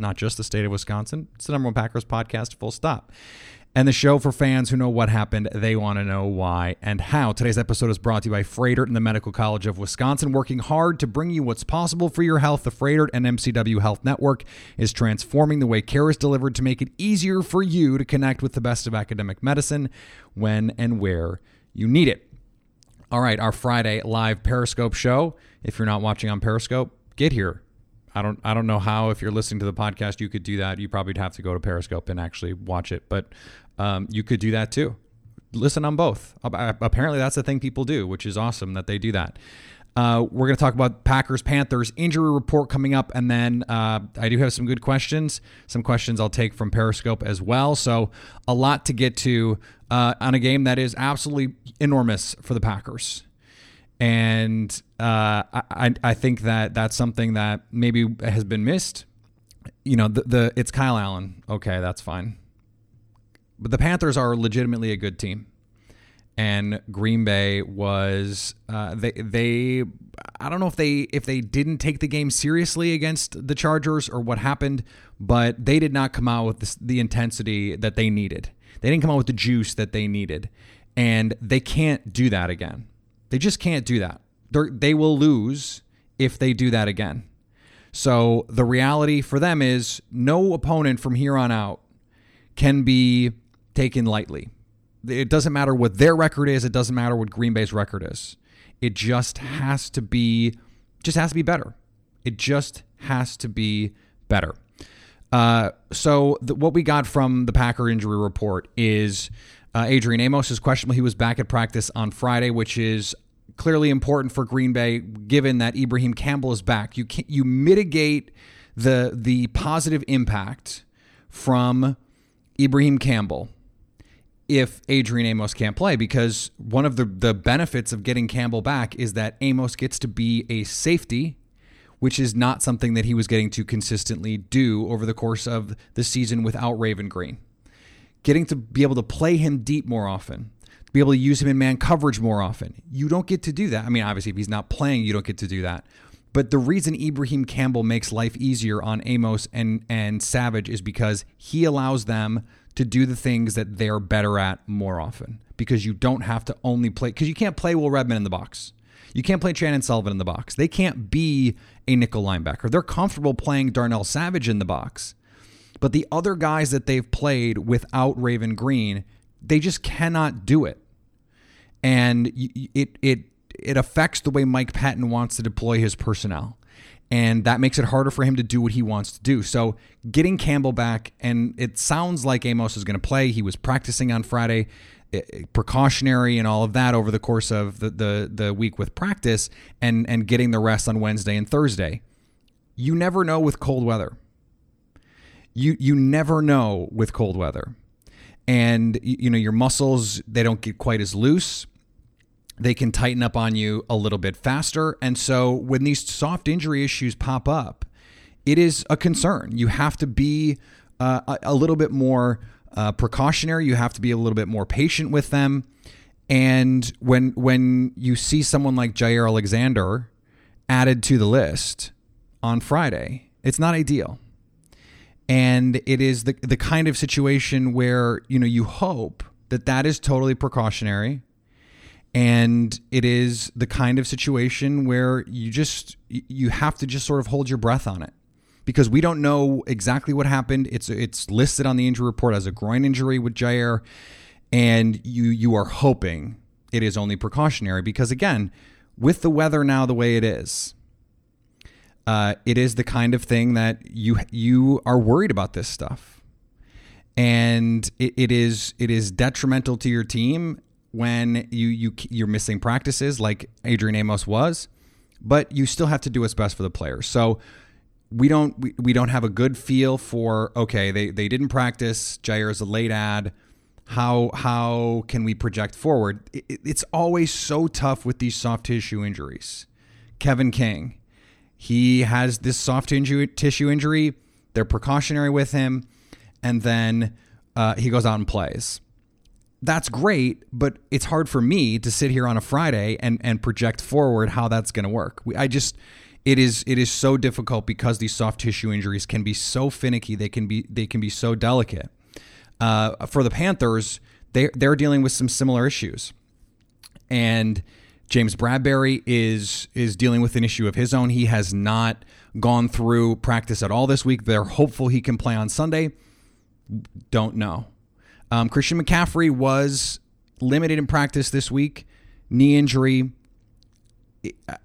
not just the state of Wisconsin. It's the number one Packers podcast, full stop. And the show for fans who know what happened, they want to know why and how. Today's episode is brought to you by Froedtert and the Medical College of Wisconsin, working hard to bring you what's possible for your health. The Froedtert and MCW Health Network is transforming the way care is delivered to make it easier for you to connect with the best of academic medicine when and where you need it. All right, our Friday live Periscope show. If you're not watching on Periscope, get here I don't I don't know how if you're listening to the podcast you could do that. You probably have to go to Periscope and actually watch it, but um, you could do that too. Listen on both. Apparently, that's the thing people do, which is awesome that they do that. Uh, we're going to talk about Packers Panthers injury report coming up, and then uh, I do have some good questions. Some questions I'll take from Periscope as well. So a lot to get to uh, on a game that is absolutely enormous for the Packers and uh, I I think that that's something that maybe has been missed. You know, the, the it's Kyle Allen. Okay, that's fine. But the Panthers are legitimately a good team, and Green Bay was uh, they they I don't know if they if they didn't take the game seriously against the Chargers or what happened, but they did not come out with this, the intensity that they needed. They didn't come out with the juice that they needed, and they can't do that again. They just can't do that. They're, they will lose if they do that again. So the reality for them is no opponent from here on out can be taken lightly. It doesn't matter what their record is, it doesn't matter what Green Bay's record is. It just has to be just has to be better. It just has to be better. Uh, so the, what we got from the Packer injury report is uh, Adrian Amos is questionable. He was back at practice on Friday, which is clearly important for Green Bay, given that Ibraheim Campbell is back. You can, you mitigate the the positive impact from Ibraheim Campbell if Adrian Amos can't play, because one of the the benefits of getting Campbell back is that Amos gets to be a safety. Which is not something that he was getting to consistently do over the course of the season without Raven Greene getting to be able to play him deep more often, to be able to use him in man coverage more often. You don't get to do that. I mean, obviously, if he's not playing, you don't get to do that. But the reason Ibraheim Campbell makes life easier on Amos and, and Savage is because he allows them to do the things that they're better at more often. Because you don't have to only play, because you can't play Will Redmond in the box. You can't play Chandon Sullivan in the box. They can't be a nickel linebacker. They're comfortable playing Darnell Savage in the box but the other guys that they've played without Raven Greene, they just cannot do it. And it it it affects the way Mike Pettine wants to deploy his personnel. And that makes it harder for him to do what he wants to do. So, getting Campbell back, and it sounds like Amos is going to play. He was practicing on Friday, eh, eh, precautionary and all of that over the course of the, the, the week with practice and, and getting the rest on Wednesday and Thursday. You never know with cold weather you you never know with cold weather. and you know your muscles they don't get quite as loose. They can tighten up on you a little bit faster. And so when these soft injury issues pop up it is a concern. You have to be uh, a, little bit more uh, precautionary. You have to be a little bit more patient with them. And when when you see someone like Jaire Alexander added to the list on Friday it's not ideal and it is the the kind of situation where you know you hope that that is totally precautionary. And it is the kind of situation where you just you have to just sort of hold your breath on it. Because we don't know exactly what happened. It's it's listed on the injury report as a groin injury with Jaire. And you you are hoping it is only precautionary because again with the weather now the way it is uh, it is the kind of thing that you you are worried about this stuff, and it, it is it is detrimental to your team when you you you're missing practices like Adrian Amos was, but you still have to do what's best for the players. So we don't we, we don't have a good feel for okay they they didn't practice Jaire is a late ad how how can we project forward? It, it's always so tough with these soft tissue injuries. Kevin King he has this soft tissue injury. They're precautionary with him, and then uh, he goes out and plays. That's great, but it's hard for me to sit here on a Friday and and project forward how that's going to work. I just it is it is so difficult because these soft tissue injuries can be so finicky. They can be they can be so delicate. Uh, for the Panthers, they they're dealing with some similar issues, and James Bradberry is is dealing with an issue of his own. He has not gone through practice at all this week. They're hopeful he can play on Sunday. Don't know. Um, Christian McCaffrey was limited in practice this week, knee injury.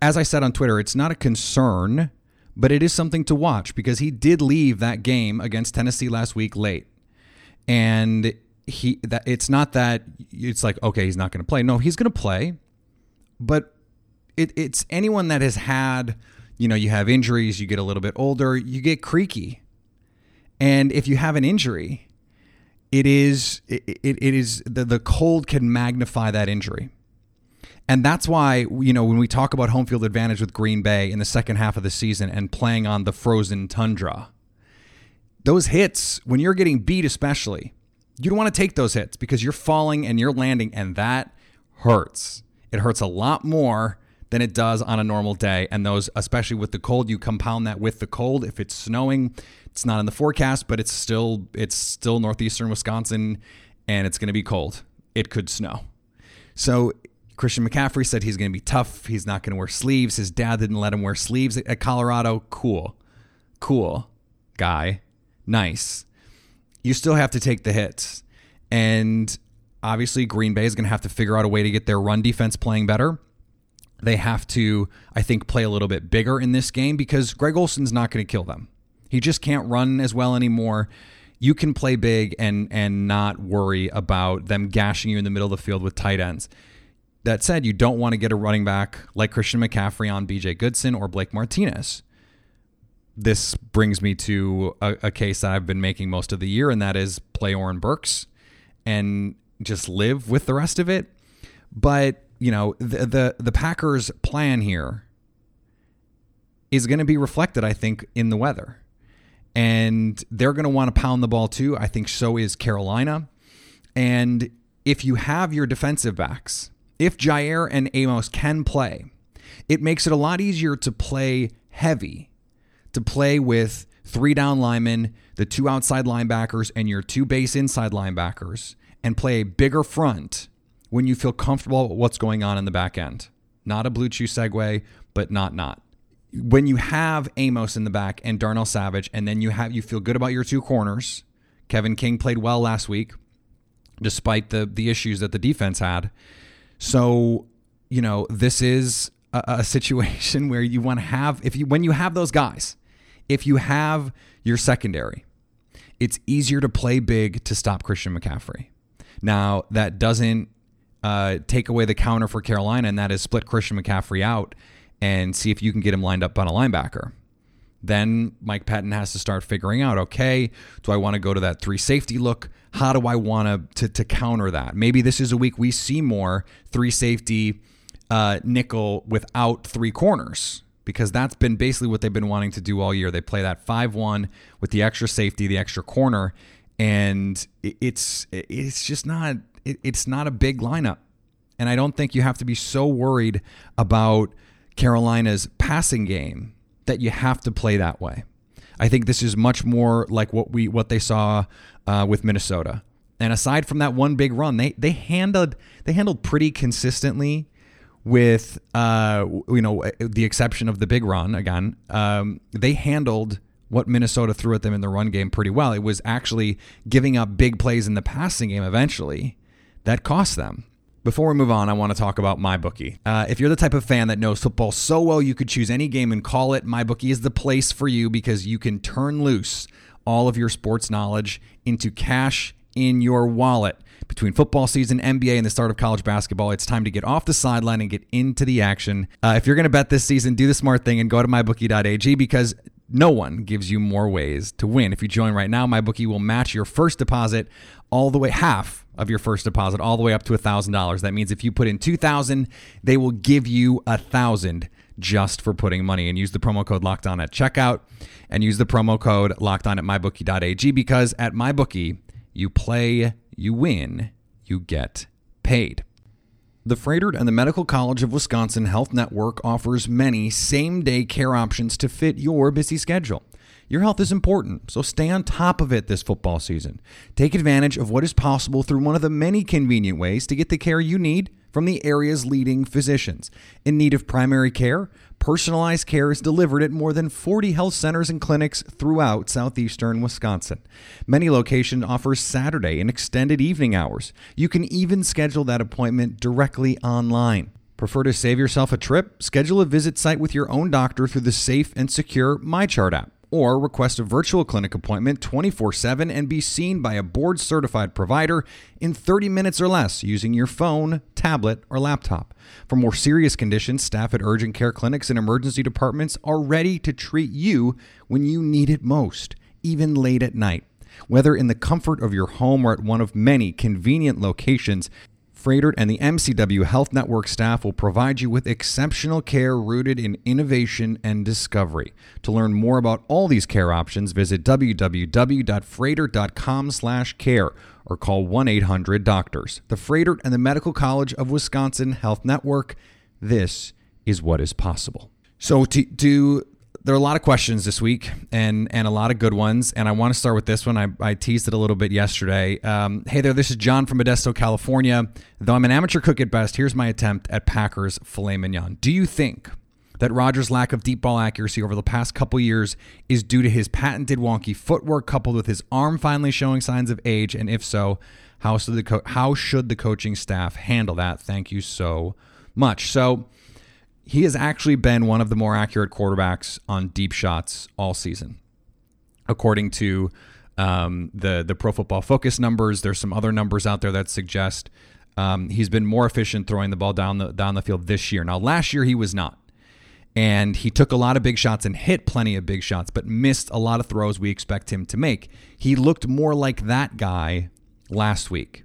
As I said on Twitter, it's not a concern, but it is something to watch because he did leave that game against Tennessee last week late, and he that it's not that it's like okay he's not going to play. No, he's going to play but it, it's anyone that has had, you know, you have injuries, you get a little bit older, you get creaky. And if you have an injury, it is it, it, it is the, the cold can magnify that injury. And that's why, you know, when we talk about home field advantage with Green Bay in the second half of the season and playing on the frozen tundra, those hits, when you're getting beat, especially, you don't want to take those hits because you're falling and you're landing, and that hurts. It hurts a lot more than it does on a normal day. And those, especially with the cold, you compound that with the cold. If it's snowing, it's not in the forecast, but it's still it's still northeastern Wisconsin, and it's going to be cold. It could snow. So Christian McCaffrey said he's going to be tough. He's not going to wear sleeves. His dad didn't let him wear sleeves at Colorado. Cool, cool guy, nice. You still have to take the hits, and obviously Green Bay is going to have to figure out a way to get their run defense playing better. They have to, I think, play a little bit bigger in this game because Greg Olsen's not going to kill them. He just can't run as well anymore. You can play big and and not worry about them gashing you in the middle of the field with tight ends. That said, you don't want to get a running back like Christian McCaffrey on BJ Goodson or Blake Martinez. This brings me to a, a case that I've been making most of the year, and that is play Oren Burks and just live with the rest of it. But you know, the the, the Packers' plan here is going to be reflected, I think, in the weather, and they're going to want to pound the ball too. I think so is Carolina, and if you have your defensive backs, if Jaire and Amos can play, it makes it a lot easier to play heavy, to play with three down linemen, the two outside linebackers, and your two base inside linebackers and play a bigger front when you feel comfortable with what's going on in the back end. Not a blue chew segue, but not not. When you have Amos in the back and Darnell Savage, and then you have you feel good about your two corners. Kevin King played well last week, despite the the issues that the defense had. So, you know, this is a, a situation where you want to have if you when you have those guys, if you have your secondary, it's easier to play big to stop Christian McCaffrey. Now, that doesn't uh, take away the counter for Carolina, and that is split Christian McCaffrey out and see if you can get him lined up on a linebacker. then Mike Pettine has to start figuring out okay, do I want to go to that three safety look? How do I want to, to counter that? Maybe this is a week we see more three safety uh, nickel without three corners because that's been basically what they've been wanting to do all year. They play that 5 1 with the extra safety, the extra corner, and it's it's just not it's not a big lineup. And I don't think you have to be so worried about Carolina's passing game that you have to play that way. I think this is much more like what we what they saw uh, with Minnesota. And aside from that one big run, they they handled they handled pretty consistently with uh, you know the exception of the big run again. Um, they handled what Minnesota threw at them in the run game pretty well. It was actually giving up big plays in the passing game eventually that cost them. Before we move on, I want to talk about MyBookie. Uh, if you're the type of fan that knows football so well you could choose any game and call it, MyBookie is the place for you because you can turn loose all of your sports knowledge into cash in your wallet. Between football season, NBA, and the start of college basketball, it's time to get off the sideline and get into the action. Uh, if you're going to bet this season, do the smart thing and go to mybookie.ag because no one gives you more ways to win. If you join right now, MyBookie will match your first deposit all the way half of your first deposit all the way up to $1000. That means if you put in 2000, they will give you a 1000 just for putting money and use the promo code locked on at checkout and use the promo code locked on at mybookie.ag because at mybookie, you play, you win, you get paid. The Froedtert and the Medical College of Wisconsin Health Network offers many same day care options to fit your busy schedule. Your health is important, so stay on top of it this football season. Take advantage of what is possible through one of the many convenient ways to get the care you need from the area's leading physicians. In need of primary care, Personalized care is delivered at more than 40 health centers and clinics throughout southeastern Wisconsin. Many locations offer Saturday and extended evening hours. You can even schedule that appointment directly online. Prefer to save yourself a trip? Schedule a visit site with your own doctor through the safe and secure MyChart app or request a virtual clinic appointment 24 7 and be seen by a board certified provider in 30 minutes or less using your phone, tablet, or laptop. For more serious conditions, staff at urgent care clinics and emergency departments are ready to treat you when you need it most, even late at night. Whether in the comfort of your home or at one of many convenient locations, Froedtert and the MCW Health Network staff will provide you with exceptional care rooted in innovation and discovery. To learn more about all these care options, visit www.froedtert.com/care or call 1-800-DOCTORS. The Froedtert and the Medical College of Wisconsin Health Network. This is what is possible. So to, to there are a lot of questions this week and and a lot of good ones. And I want to start with this one. I, I teased it a little bit yesterday. Um, hey there, this is John from Modesto, California. Though I'm an amateur cook at best, here's my attempt at Packers filet mignon. Do you think that Rodgers' lack of deep ball accuracy over the past couple years is due to his patented wonky footwork coupled with his arm finally showing signs of age? And if so, how should the co- how should the coaching staff handle that? Thank you so much. So he has actually been one of the more accurate quarterbacks on deep shots all season, according to um, the the Pro Football Focus numbers. There's some other numbers out there that suggest um, he's been more efficient throwing the ball down the down the field this year. Now, last year he was not, and he took a lot of big shots and hit plenty of big shots, but missed a lot of throws we expect him to make. He looked more like that guy last week.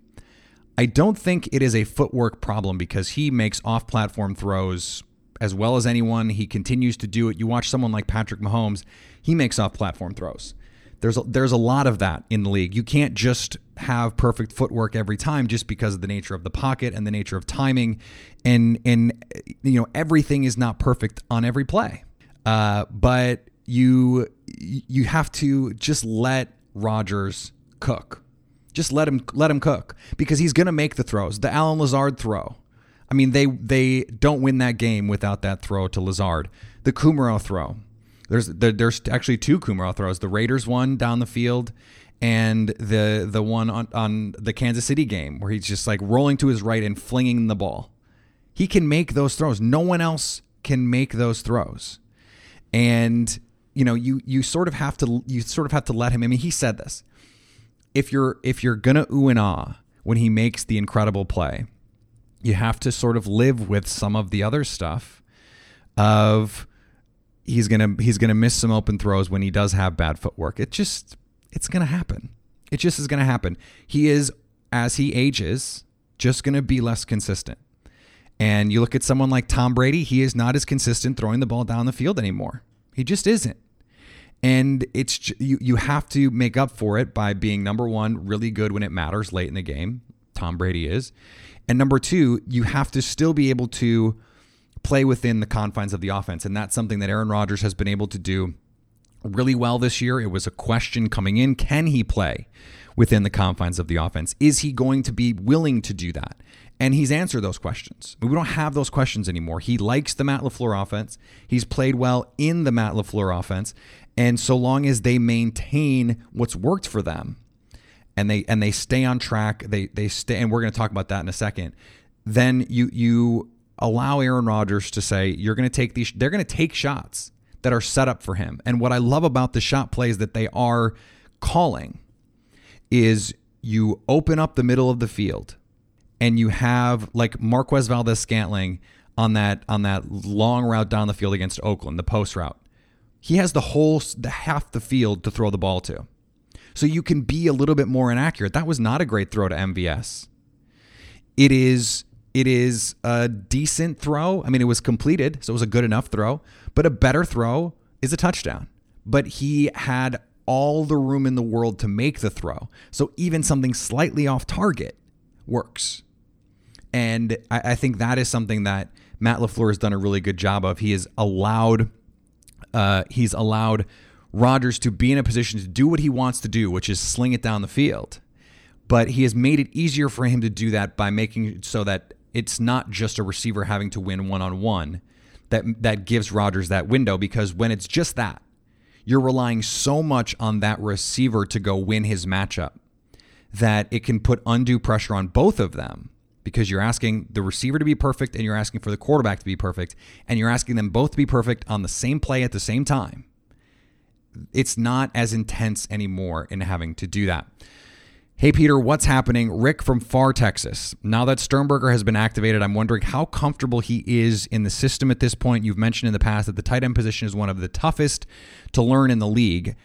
I don't think it is a footwork problem because he makes off-platform throws as well as anyone. He continues to do it. You watch someone like Patrick Mahomes, he makes off platform throws. There's a, there's a lot of that in the league. You can't just have perfect footwork every time just because of the nature of the pocket and the nature of timing, and and you know everything is not perfect on every play. Uh, but you you have to just let Rodgers cook. Just let him let him cook because he's going to make the throws. The Allen Lazard throw I mean, they they don't win that game without that throw to Lazard. The Kumerow throw. There's there's actually two Kumerow throws. The Raiders one down the field, and the the one on, on the Kansas City game where he's just like rolling to his right and flinging the ball. He can make those throws. No one else can make those throws, and you know you you sort of have to you sort of have to let him. I mean, he said this. If you're if you're gonna ooh and ah when he makes the incredible play, you have to sort of live with some of the other stuff of he's gonna he's gonna miss some open throws when he does have bad footwork. It just it's gonna happen. It just is gonna happen. He is as he ages just gonna be less consistent. And you look at someone like Tom Brady, he is not as consistent throwing the ball down the field anymore. He just isn't. And it's you you have to make up for it by being number 1 really good when it matters late in the game. Tom Brady is. And number 2, you have to still be able to play within the confines of the offense. And that's something that Aaron Rodgers has been able to do really well this year. It was a question coming in can he play within the confines of the offense? Is he going to be willing to do that? And he's answered those questions. We don't have those questions anymore. He likes the Matt LaFleur offense. He's played well in the Matt LaFleur offense. And so long as they maintain what's worked for them and they and they stay on track, they they stay and we're going to talk about that in a second, then you you allow Aaron Rodgers to say you're going to take these they're going to take shots that are set up for him. And what I love about the shot plays that they are calling is you open up the middle of the field and you have like Marquez Valdes-Scantling on that on that long route down the field against Oakland, the post route. He has the whole the half the field to throw the ball to. So you can be a little bit more inaccurate. That was not a great throw to MVS. It is it is a decent throw. I mean, it was completed, so it was a good enough throw, but a better throw is a touchdown. But he had all the room in the world to make the throw. So even something slightly off target works. And I, I think that is something that Matt LaFleur has done a really good job of. He has allowed uh, he's allowed Rodgers to be in a position to do what he wants to do, which is sling it down the field. But he has made it easier for him to do that by making it so that it's not just a receiver having to win one on one that that gives Rodgers that window because when it's just that, you're relying so much on that receiver to go win his matchup that it can put undue pressure on both of them because you're asking the receiver to be perfect and you're asking for the quarterback to be perfect and you're asking them both to be perfect on the same play at the same time. It's not as intense anymore in having to do that. Hey, Peter, what's happening? Rick from Far, Texas. Now that Sternberger has been activated, I'm wondering how comfortable he is in the system at this point. You've mentioned in the past that the tight end position is one of the toughest to learn in the league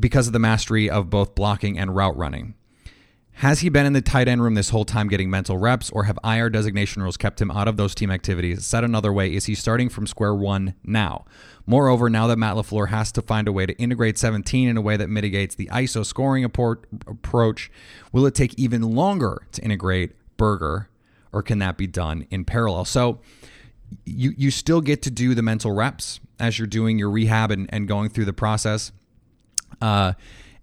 because of the mastery of both blocking and route running. Has he been in the tight end room this whole time getting mental reps, or have IR designation rules kept him out of those team activities? Said another way, is he starting from square one now? Moreover, now that Matt LaFleur has to find a way to integrate 17 in a way that mitigates the ISO scoring approach, will it take even longer to integrate Berger, or can that be done in parallel? So you, you still get to do the mental reps as you're doing your rehab and, and going through the process. Uh,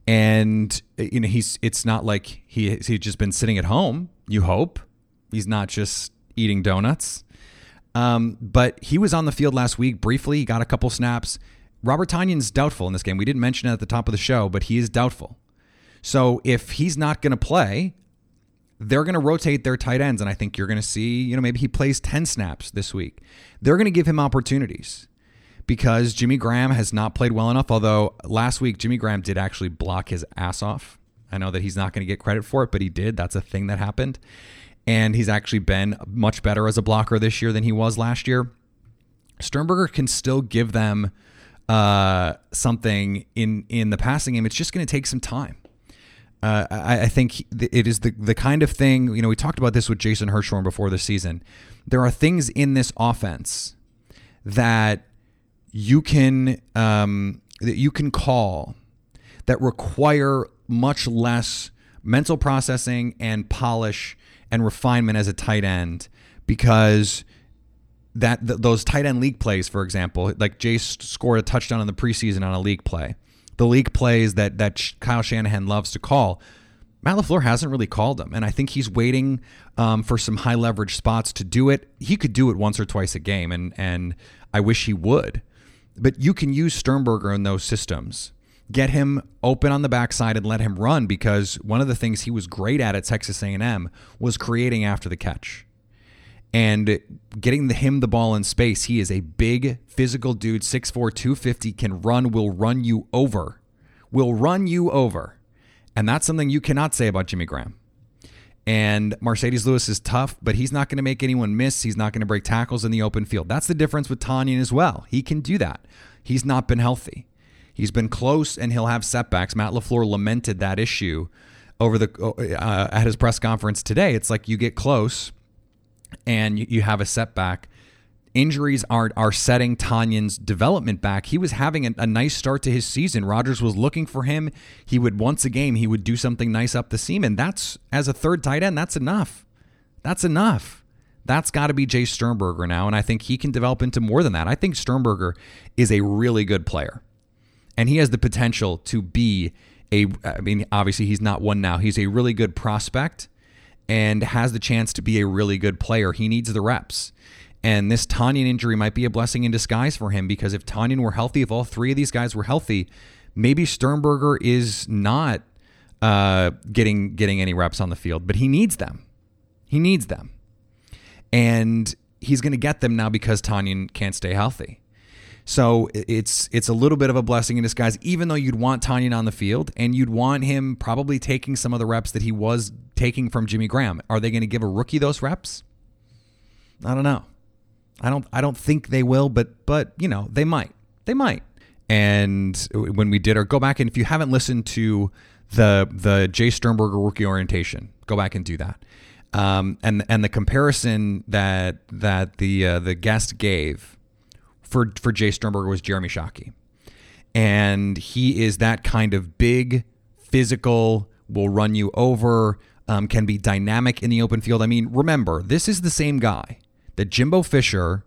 and you know he's it's not like he he's just been sitting at home. You hope he's not just eating donuts. Um, but he was on the field last week briefly. He got a couple snaps. Robert Tonyan's doubtful in this game. We didn't mention it at the top of the show, but he is doubtful. So if he's not going to play, they're going to rotate their tight ends, and I think you're going to see, you know, maybe he plays ten snaps this week. They're going to give him opportunities because Jimmy Graham has not played well enough. Although last week, Jimmy Graham did actually block his ass off. I know that he's not going to get credit for it, but he did. That's a thing that happened. And he's actually been much better as a blocker this year than he was last year. Sternberger can still give them uh, something in in the passing game. It's just going to take some time. Uh, I, I, think it is the the kind of thing. You know, we talked about this with Jason Hirschhorn before the season. There are things in this offense that you can um, that you can call that require much less mental processing and polish and refinement as a tight end because that th- those tight end leak plays, for example, like Jace scored a touchdown in the preseason on a leak play. The leak plays that that Kyle Shanahan loves to call. Matt LaFleur hasn't really called them, and I think he's waiting um, for some high leverage spots to do it. He could do it once or twice a game, and and I wish he would. But you can use Sternberger in those systems. Get him open on the backside and let him run because one of the things he was great at at Texas A&M was creating after the catch. And getting him the ball in space, he is a big physical dude, 6'4, 250, can run, will run you over. Will run you over. And that's something you cannot say about Jimmy Graham. And Marcedes Lewis is tough, but he's not going to make anyone miss. He's not going to break tackles in the open field. That's the difference with Tonyan as well. He can do that. He's not been healthy. He's been close and he'll have setbacks. Matt LaFleur lamented that issue over the uh, at his press conference today. It's like you get close and you, you have a setback. Injuries are are setting Tonyan's development back. He was having a, a nice start to his season. Rodgers was looking for him. He would once a game he would do something nice up the seam, and that's as a third tight end. That's enough. That's enough. That's got to be Jace Sternberger now, and I think he can develop into more than that. I think Sternberger is a really good player, and he has the potential to be a. I mean, obviously he's not one now. He's a really good prospect and has the chance to be a really good player. He needs the reps. And this Tonyan injury might be a blessing in disguise for him because if Tonyan were healthy, if all three of these guys were healthy, maybe Sternberger is not uh, getting getting any reps on the field, but he needs them. He needs them, and he's going to get them now because Tonyan can't stay healthy. So it's it's a little bit of a blessing in disguise, even though you'd want Tonyan on the field and you'd want him probably taking some of the reps that he was taking from Jimmy Graham. Are they going to give a rookie those reps? I don't know. I don't I don't think they will, but but you know, they might. They might. And when we did or go back and if you haven't listened to the the Jace Sternberger rookie orientation, go back and do that. Um, and and the comparison that that the uh, the guest gave for for Jace Sternberger was Jeremy Shockey, and he is that kind of big, physical, will run you over, um, can be dynamic in the open field. I mean, remember this is the same guy that Jimbo Fisher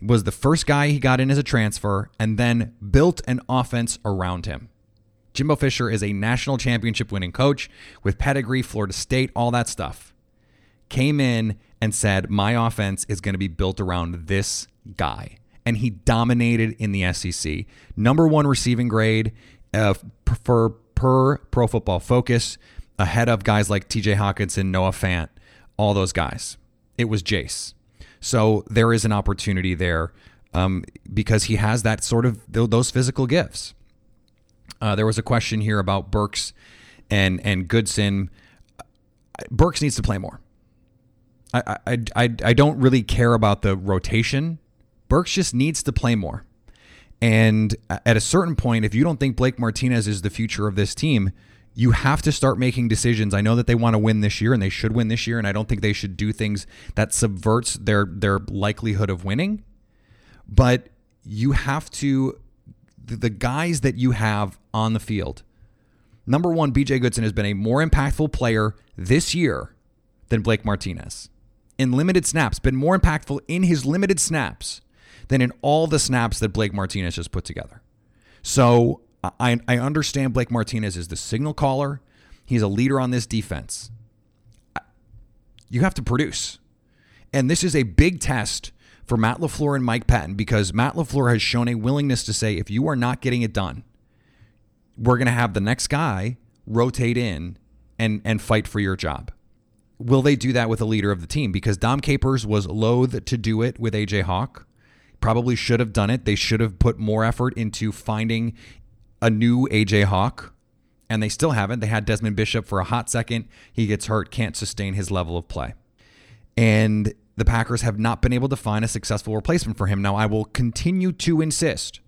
was the first guy he got in as a transfer and then built an offense around him. Jimbo Fisher is a national championship winning coach with pedigree, Florida State, all that stuff. Came in and said, My offense is going to be built around this guy. And he dominated in the SEC. Number one receiving grade uh, per, per Pro Football Focus, ahead of guys like TJ Hockenson, Noah Fant, all those guys. It was Jace. So there is an opportunity there um, because he has that sort of those physical gifts. Uh, there was a question here about Burks and and Goodson. Burks needs to play more. I, I, I, I don't really care about the rotation. Burks just needs to play more. And at a certain point, if you don't think Blake Martinez is the future of this team, you have to start making decisions. I know that they want to win this year and they should win this year and I don't think they should do things that subverts their their likelihood of winning. But you have to the guys that you have on the field. Number 1 BJ Goodson has been a more impactful player this year than Blake Martinez. In limited snaps, been more impactful in his limited snaps than in all the snaps that Blake Martinez has put together. So I, I understand Blake Martinez is the signal caller. He's a leader on this defense. You have to produce. And this is a big test for Matt LaFleur and Mike Pettine because Matt LaFleur has shown a willingness to say, if you are not getting it done, we're going to have the next guy rotate in and, and fight for your job. Will they do that with a leader of the team? Because Dom Capers was loath to do it with AJ Hawk. Probably should have done it. They should have put more effort into finding a new AJ Hawk, and they still haven't. They had Desmond Bishop for a hot second. He gets hurt, can't sustain his level of play. And the Packers have not been able to find a successful replacement for him. Now, I will continue to insist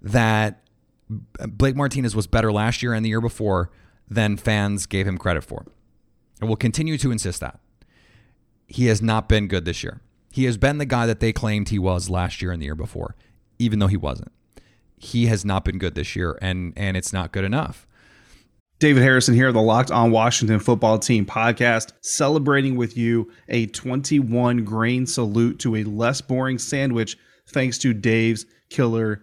that Blake Martinez was better last year and the year before than fans gave him credit for. I will continue to insist that. He has not been good this year. He has been the guy that they claimed he was last year and the year before, even though he wasn't he has not been good this year, and and it's not good enough. David Harrison here, the Locked On Washington Football Team podcast, celebrating with you a 21 grain salute to a less boring sandwich thanks to Dave's Killer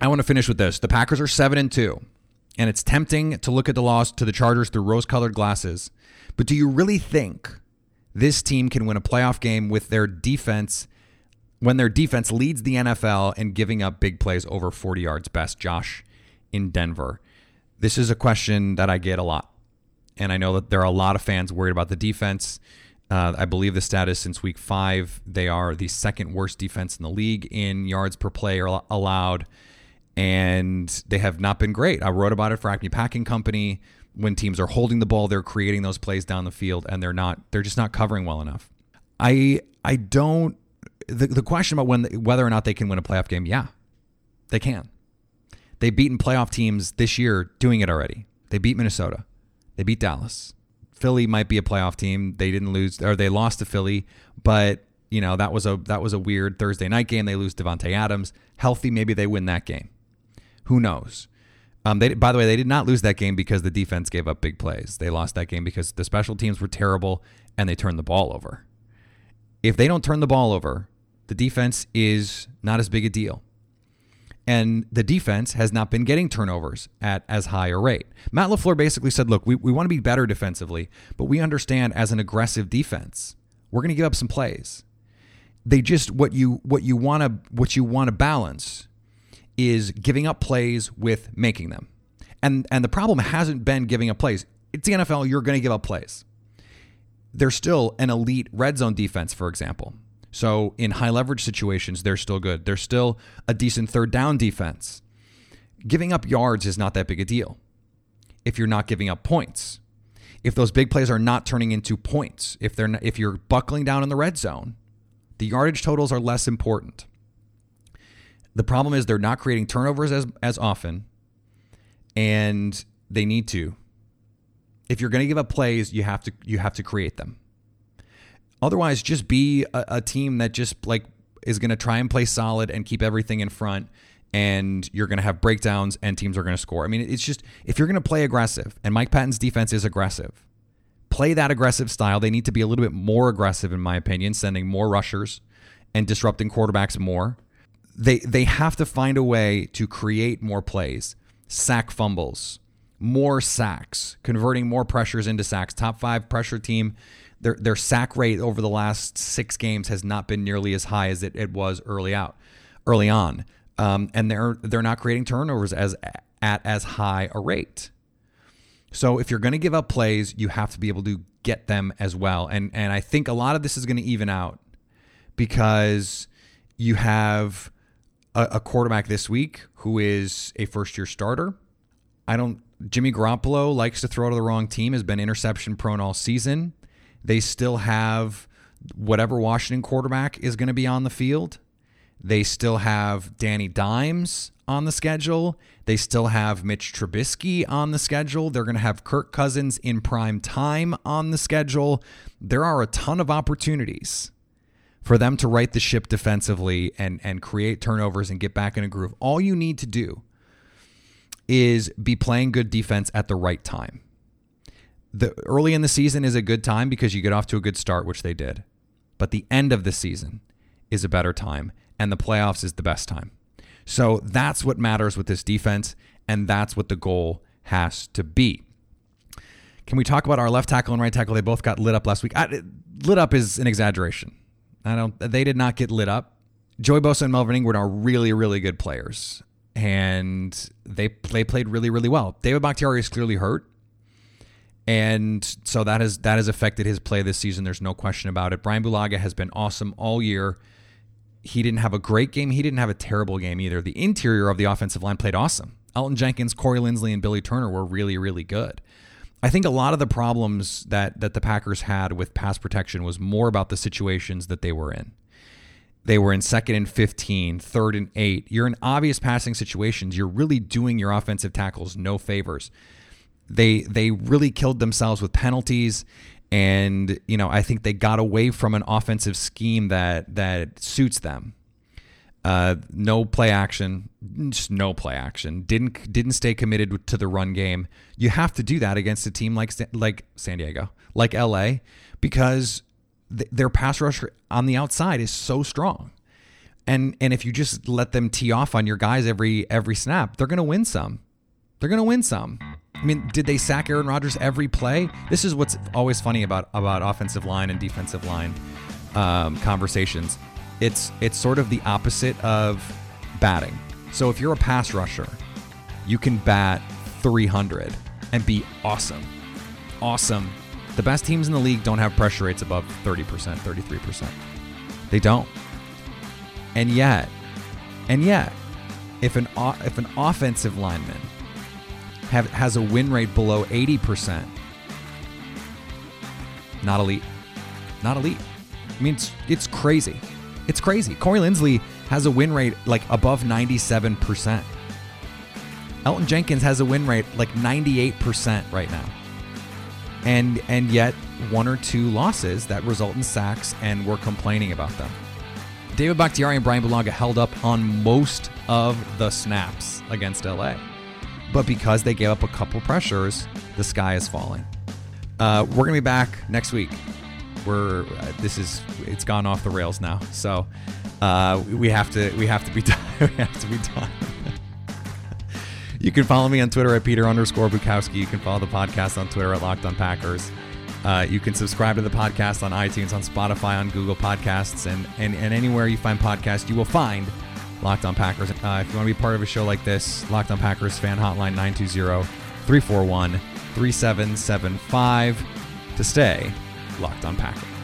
I want to finish with this. The Packers are 7 and 2, and it's tempting to look at the loss to the Chargers through rose-colored glasses. But do you really think this team can win a playoff game with their defense when their defense leads the NFL in giving up big plays over 40 yards best, Josh in Denver? This is a question that I get a lot. And I know that there are a lot of fans worried about the defense. Uh, I believe the status since week five, they are the second worst defense in the league in yards per play allowed and they have not been great. I wrote about it for Acme Packing Company. When teams are holding the ball, they're creating those plays down the field, and they're not. They're just not covering well enough. I I don't. The, the question about when whether or not they can win a playoff game, yeah, they can. They've beaten playoff teams this year doing it already. They beat Minnesota. They beat Dallas. Philly might be a playoff team. They didn't lose or they lost to Philly, but you know that was a that was a weird Thursday night game. They lose Davante Adams. Healthy, maybe they win that game. Who knows? Um, they, by the way, they did not lose that game because the defense gave up big plays. They lost that game because the special teams were terrible and they turned the ball over. If they don't turn the ball over, the defense is not as big a deal. And the defense has not been getting turnovers at as high a rate. Matt LaFleur basically said, look, we, we want to be better defensively, but we understand as an aggressive defense, we're going to give up some plays. They just what you what you want to what you want to balance is giving up plays with making them. And and the problem hasn't been giving up plays. It's the NFL, you're going to give up plays. They're still an elite red zone defense, for example. So in high leverage situations, they're still good. They're still a decent third down defense. Giving up yards is not that big a deal if you're not giving up points. If those big plays are not turning into points, if they're not, if you're buckling down in the red zone, the yardage totals are less important. The problem is they're not creating turnovers as as often, and they need to. If you're going to give up plays, you have to you have to create them. Otherwise, just be a, a team that just like is going to try and play solid and keep everything in front and you're going to have breakdowns and teams are going to score. I mean, it's just if you're going to play aggressive, and Mike Pettine's defense is aggressive, play that aggressive style. They need to be a little bit more aggressive, in my opinion, sending more rushers and disrupting quarterbacks more they they have to find a way to create more plays, sack fumbles, more sacks, converting more pressures into sacks. Top five pressure team. Their their sack rate over the last six games has not been nearly as high as it, it was early out, early on. Um, and they're they're not creating turnovers as at as high a rate. So if you're going to give up plays, you have to be able to get them as well. And and I think a lot of this is going to even out because you have a, a quarterback this week who is a first year starter. I don't. Jimmy Garoppolo likes to throw to the wrong team. Has been interception prone all season. They still have whatever Washington quarterback is going to be on the field. They still have Danny Dimes on the schedule. They still have Mitch Trubisky on the schedule. They're going to have Kirk Cousins in prime time on the schedule. There are a ton of opportunities for them to right the ship defensively and and create turnovers and get back in a groove. All you need to do is be playing good defense at the right time. the early in the season is a good time because you get off to a good start, which they did. But the end of the season is a better time, and the playoffs is the best time. So that's what matters with this defense, and that's what the goal has to be. Can we talk about our left tackle and right tackle? They both got lit up last week. I, lit up is an exaggeration. I don't. They did not get lit up. Joey Bosa and Melvin Ingram are really, really good players, and they they played really, really well. David Bakhtiari is clearly hurt, and so that has that has affected his play this season. There's no question about it. Brian Bulaga has been awesome all year. He didn't have a great game. He didn't have a terrible game either. The interior of the offensive line played awesome. Elgton Jenkins, Corey Linsley, and Billy Turner were really, really good. I think a lot of the problems that that the Packers had with pass protection was more about the situations that they were in. They were in second and 15, third and 8. You're in obvious passing situations. You're really doing your offensive tackles no favors. They they really killed themselves with penalties and you know, I think they got away from an offensive scheme that that suits them. Uh, no play action, just no play action. Didn't didn't stay committed to the run game. You have to do that against a team like like San Diego, like LA, because th- their pass rush on the outside is so strong. And and if you just let them tee off on your guys every every snap, they're to win some. They're to win some. I mean, did they sack Aaron Rodgers every play? This is what's always funny about about offensive line and defensive line um, conversations it's it's sort of the opposite of batting. So if you're a pass rusher, you can bat 300 and be awesome. Awesome. The best teams in the league don't have pressure rates above 30%, 33%. They don't. And yet, and yet, if an if an offensive lineman have, has a win rate below 80%, not elite. Not elite. I mean, it's, it's crazy. It's crazy. Corey Linsley has a win rate like above 97%. Elgton Jenkins has a win rate like 98% right now. And and yet one or two losses that result in sacks and we're complaining about them. David Bakhtiari and Brian Bulaga held up on most of the snaps against LA. But because they gave up a couple pressures, the sky is falling. Uh, we're going to be back next week we're uh, this is it's gone off the rails now. So uh, we have to we have to be done. we have to be done. you can follow me on Twitter at Peter underscore Bukowski. You can follow the podcast on Twitter at Locked On Packers. Uh, you can subscribe to the podcast on iTunes, on Spotify, on Google Podcasts, and, and, and anywhere you find podcasts, you will find Locked On Packers. Uh, if you want to be part of a show like this, Locked On Packers fan hotline 920 341 3775 to stay locked on Packers.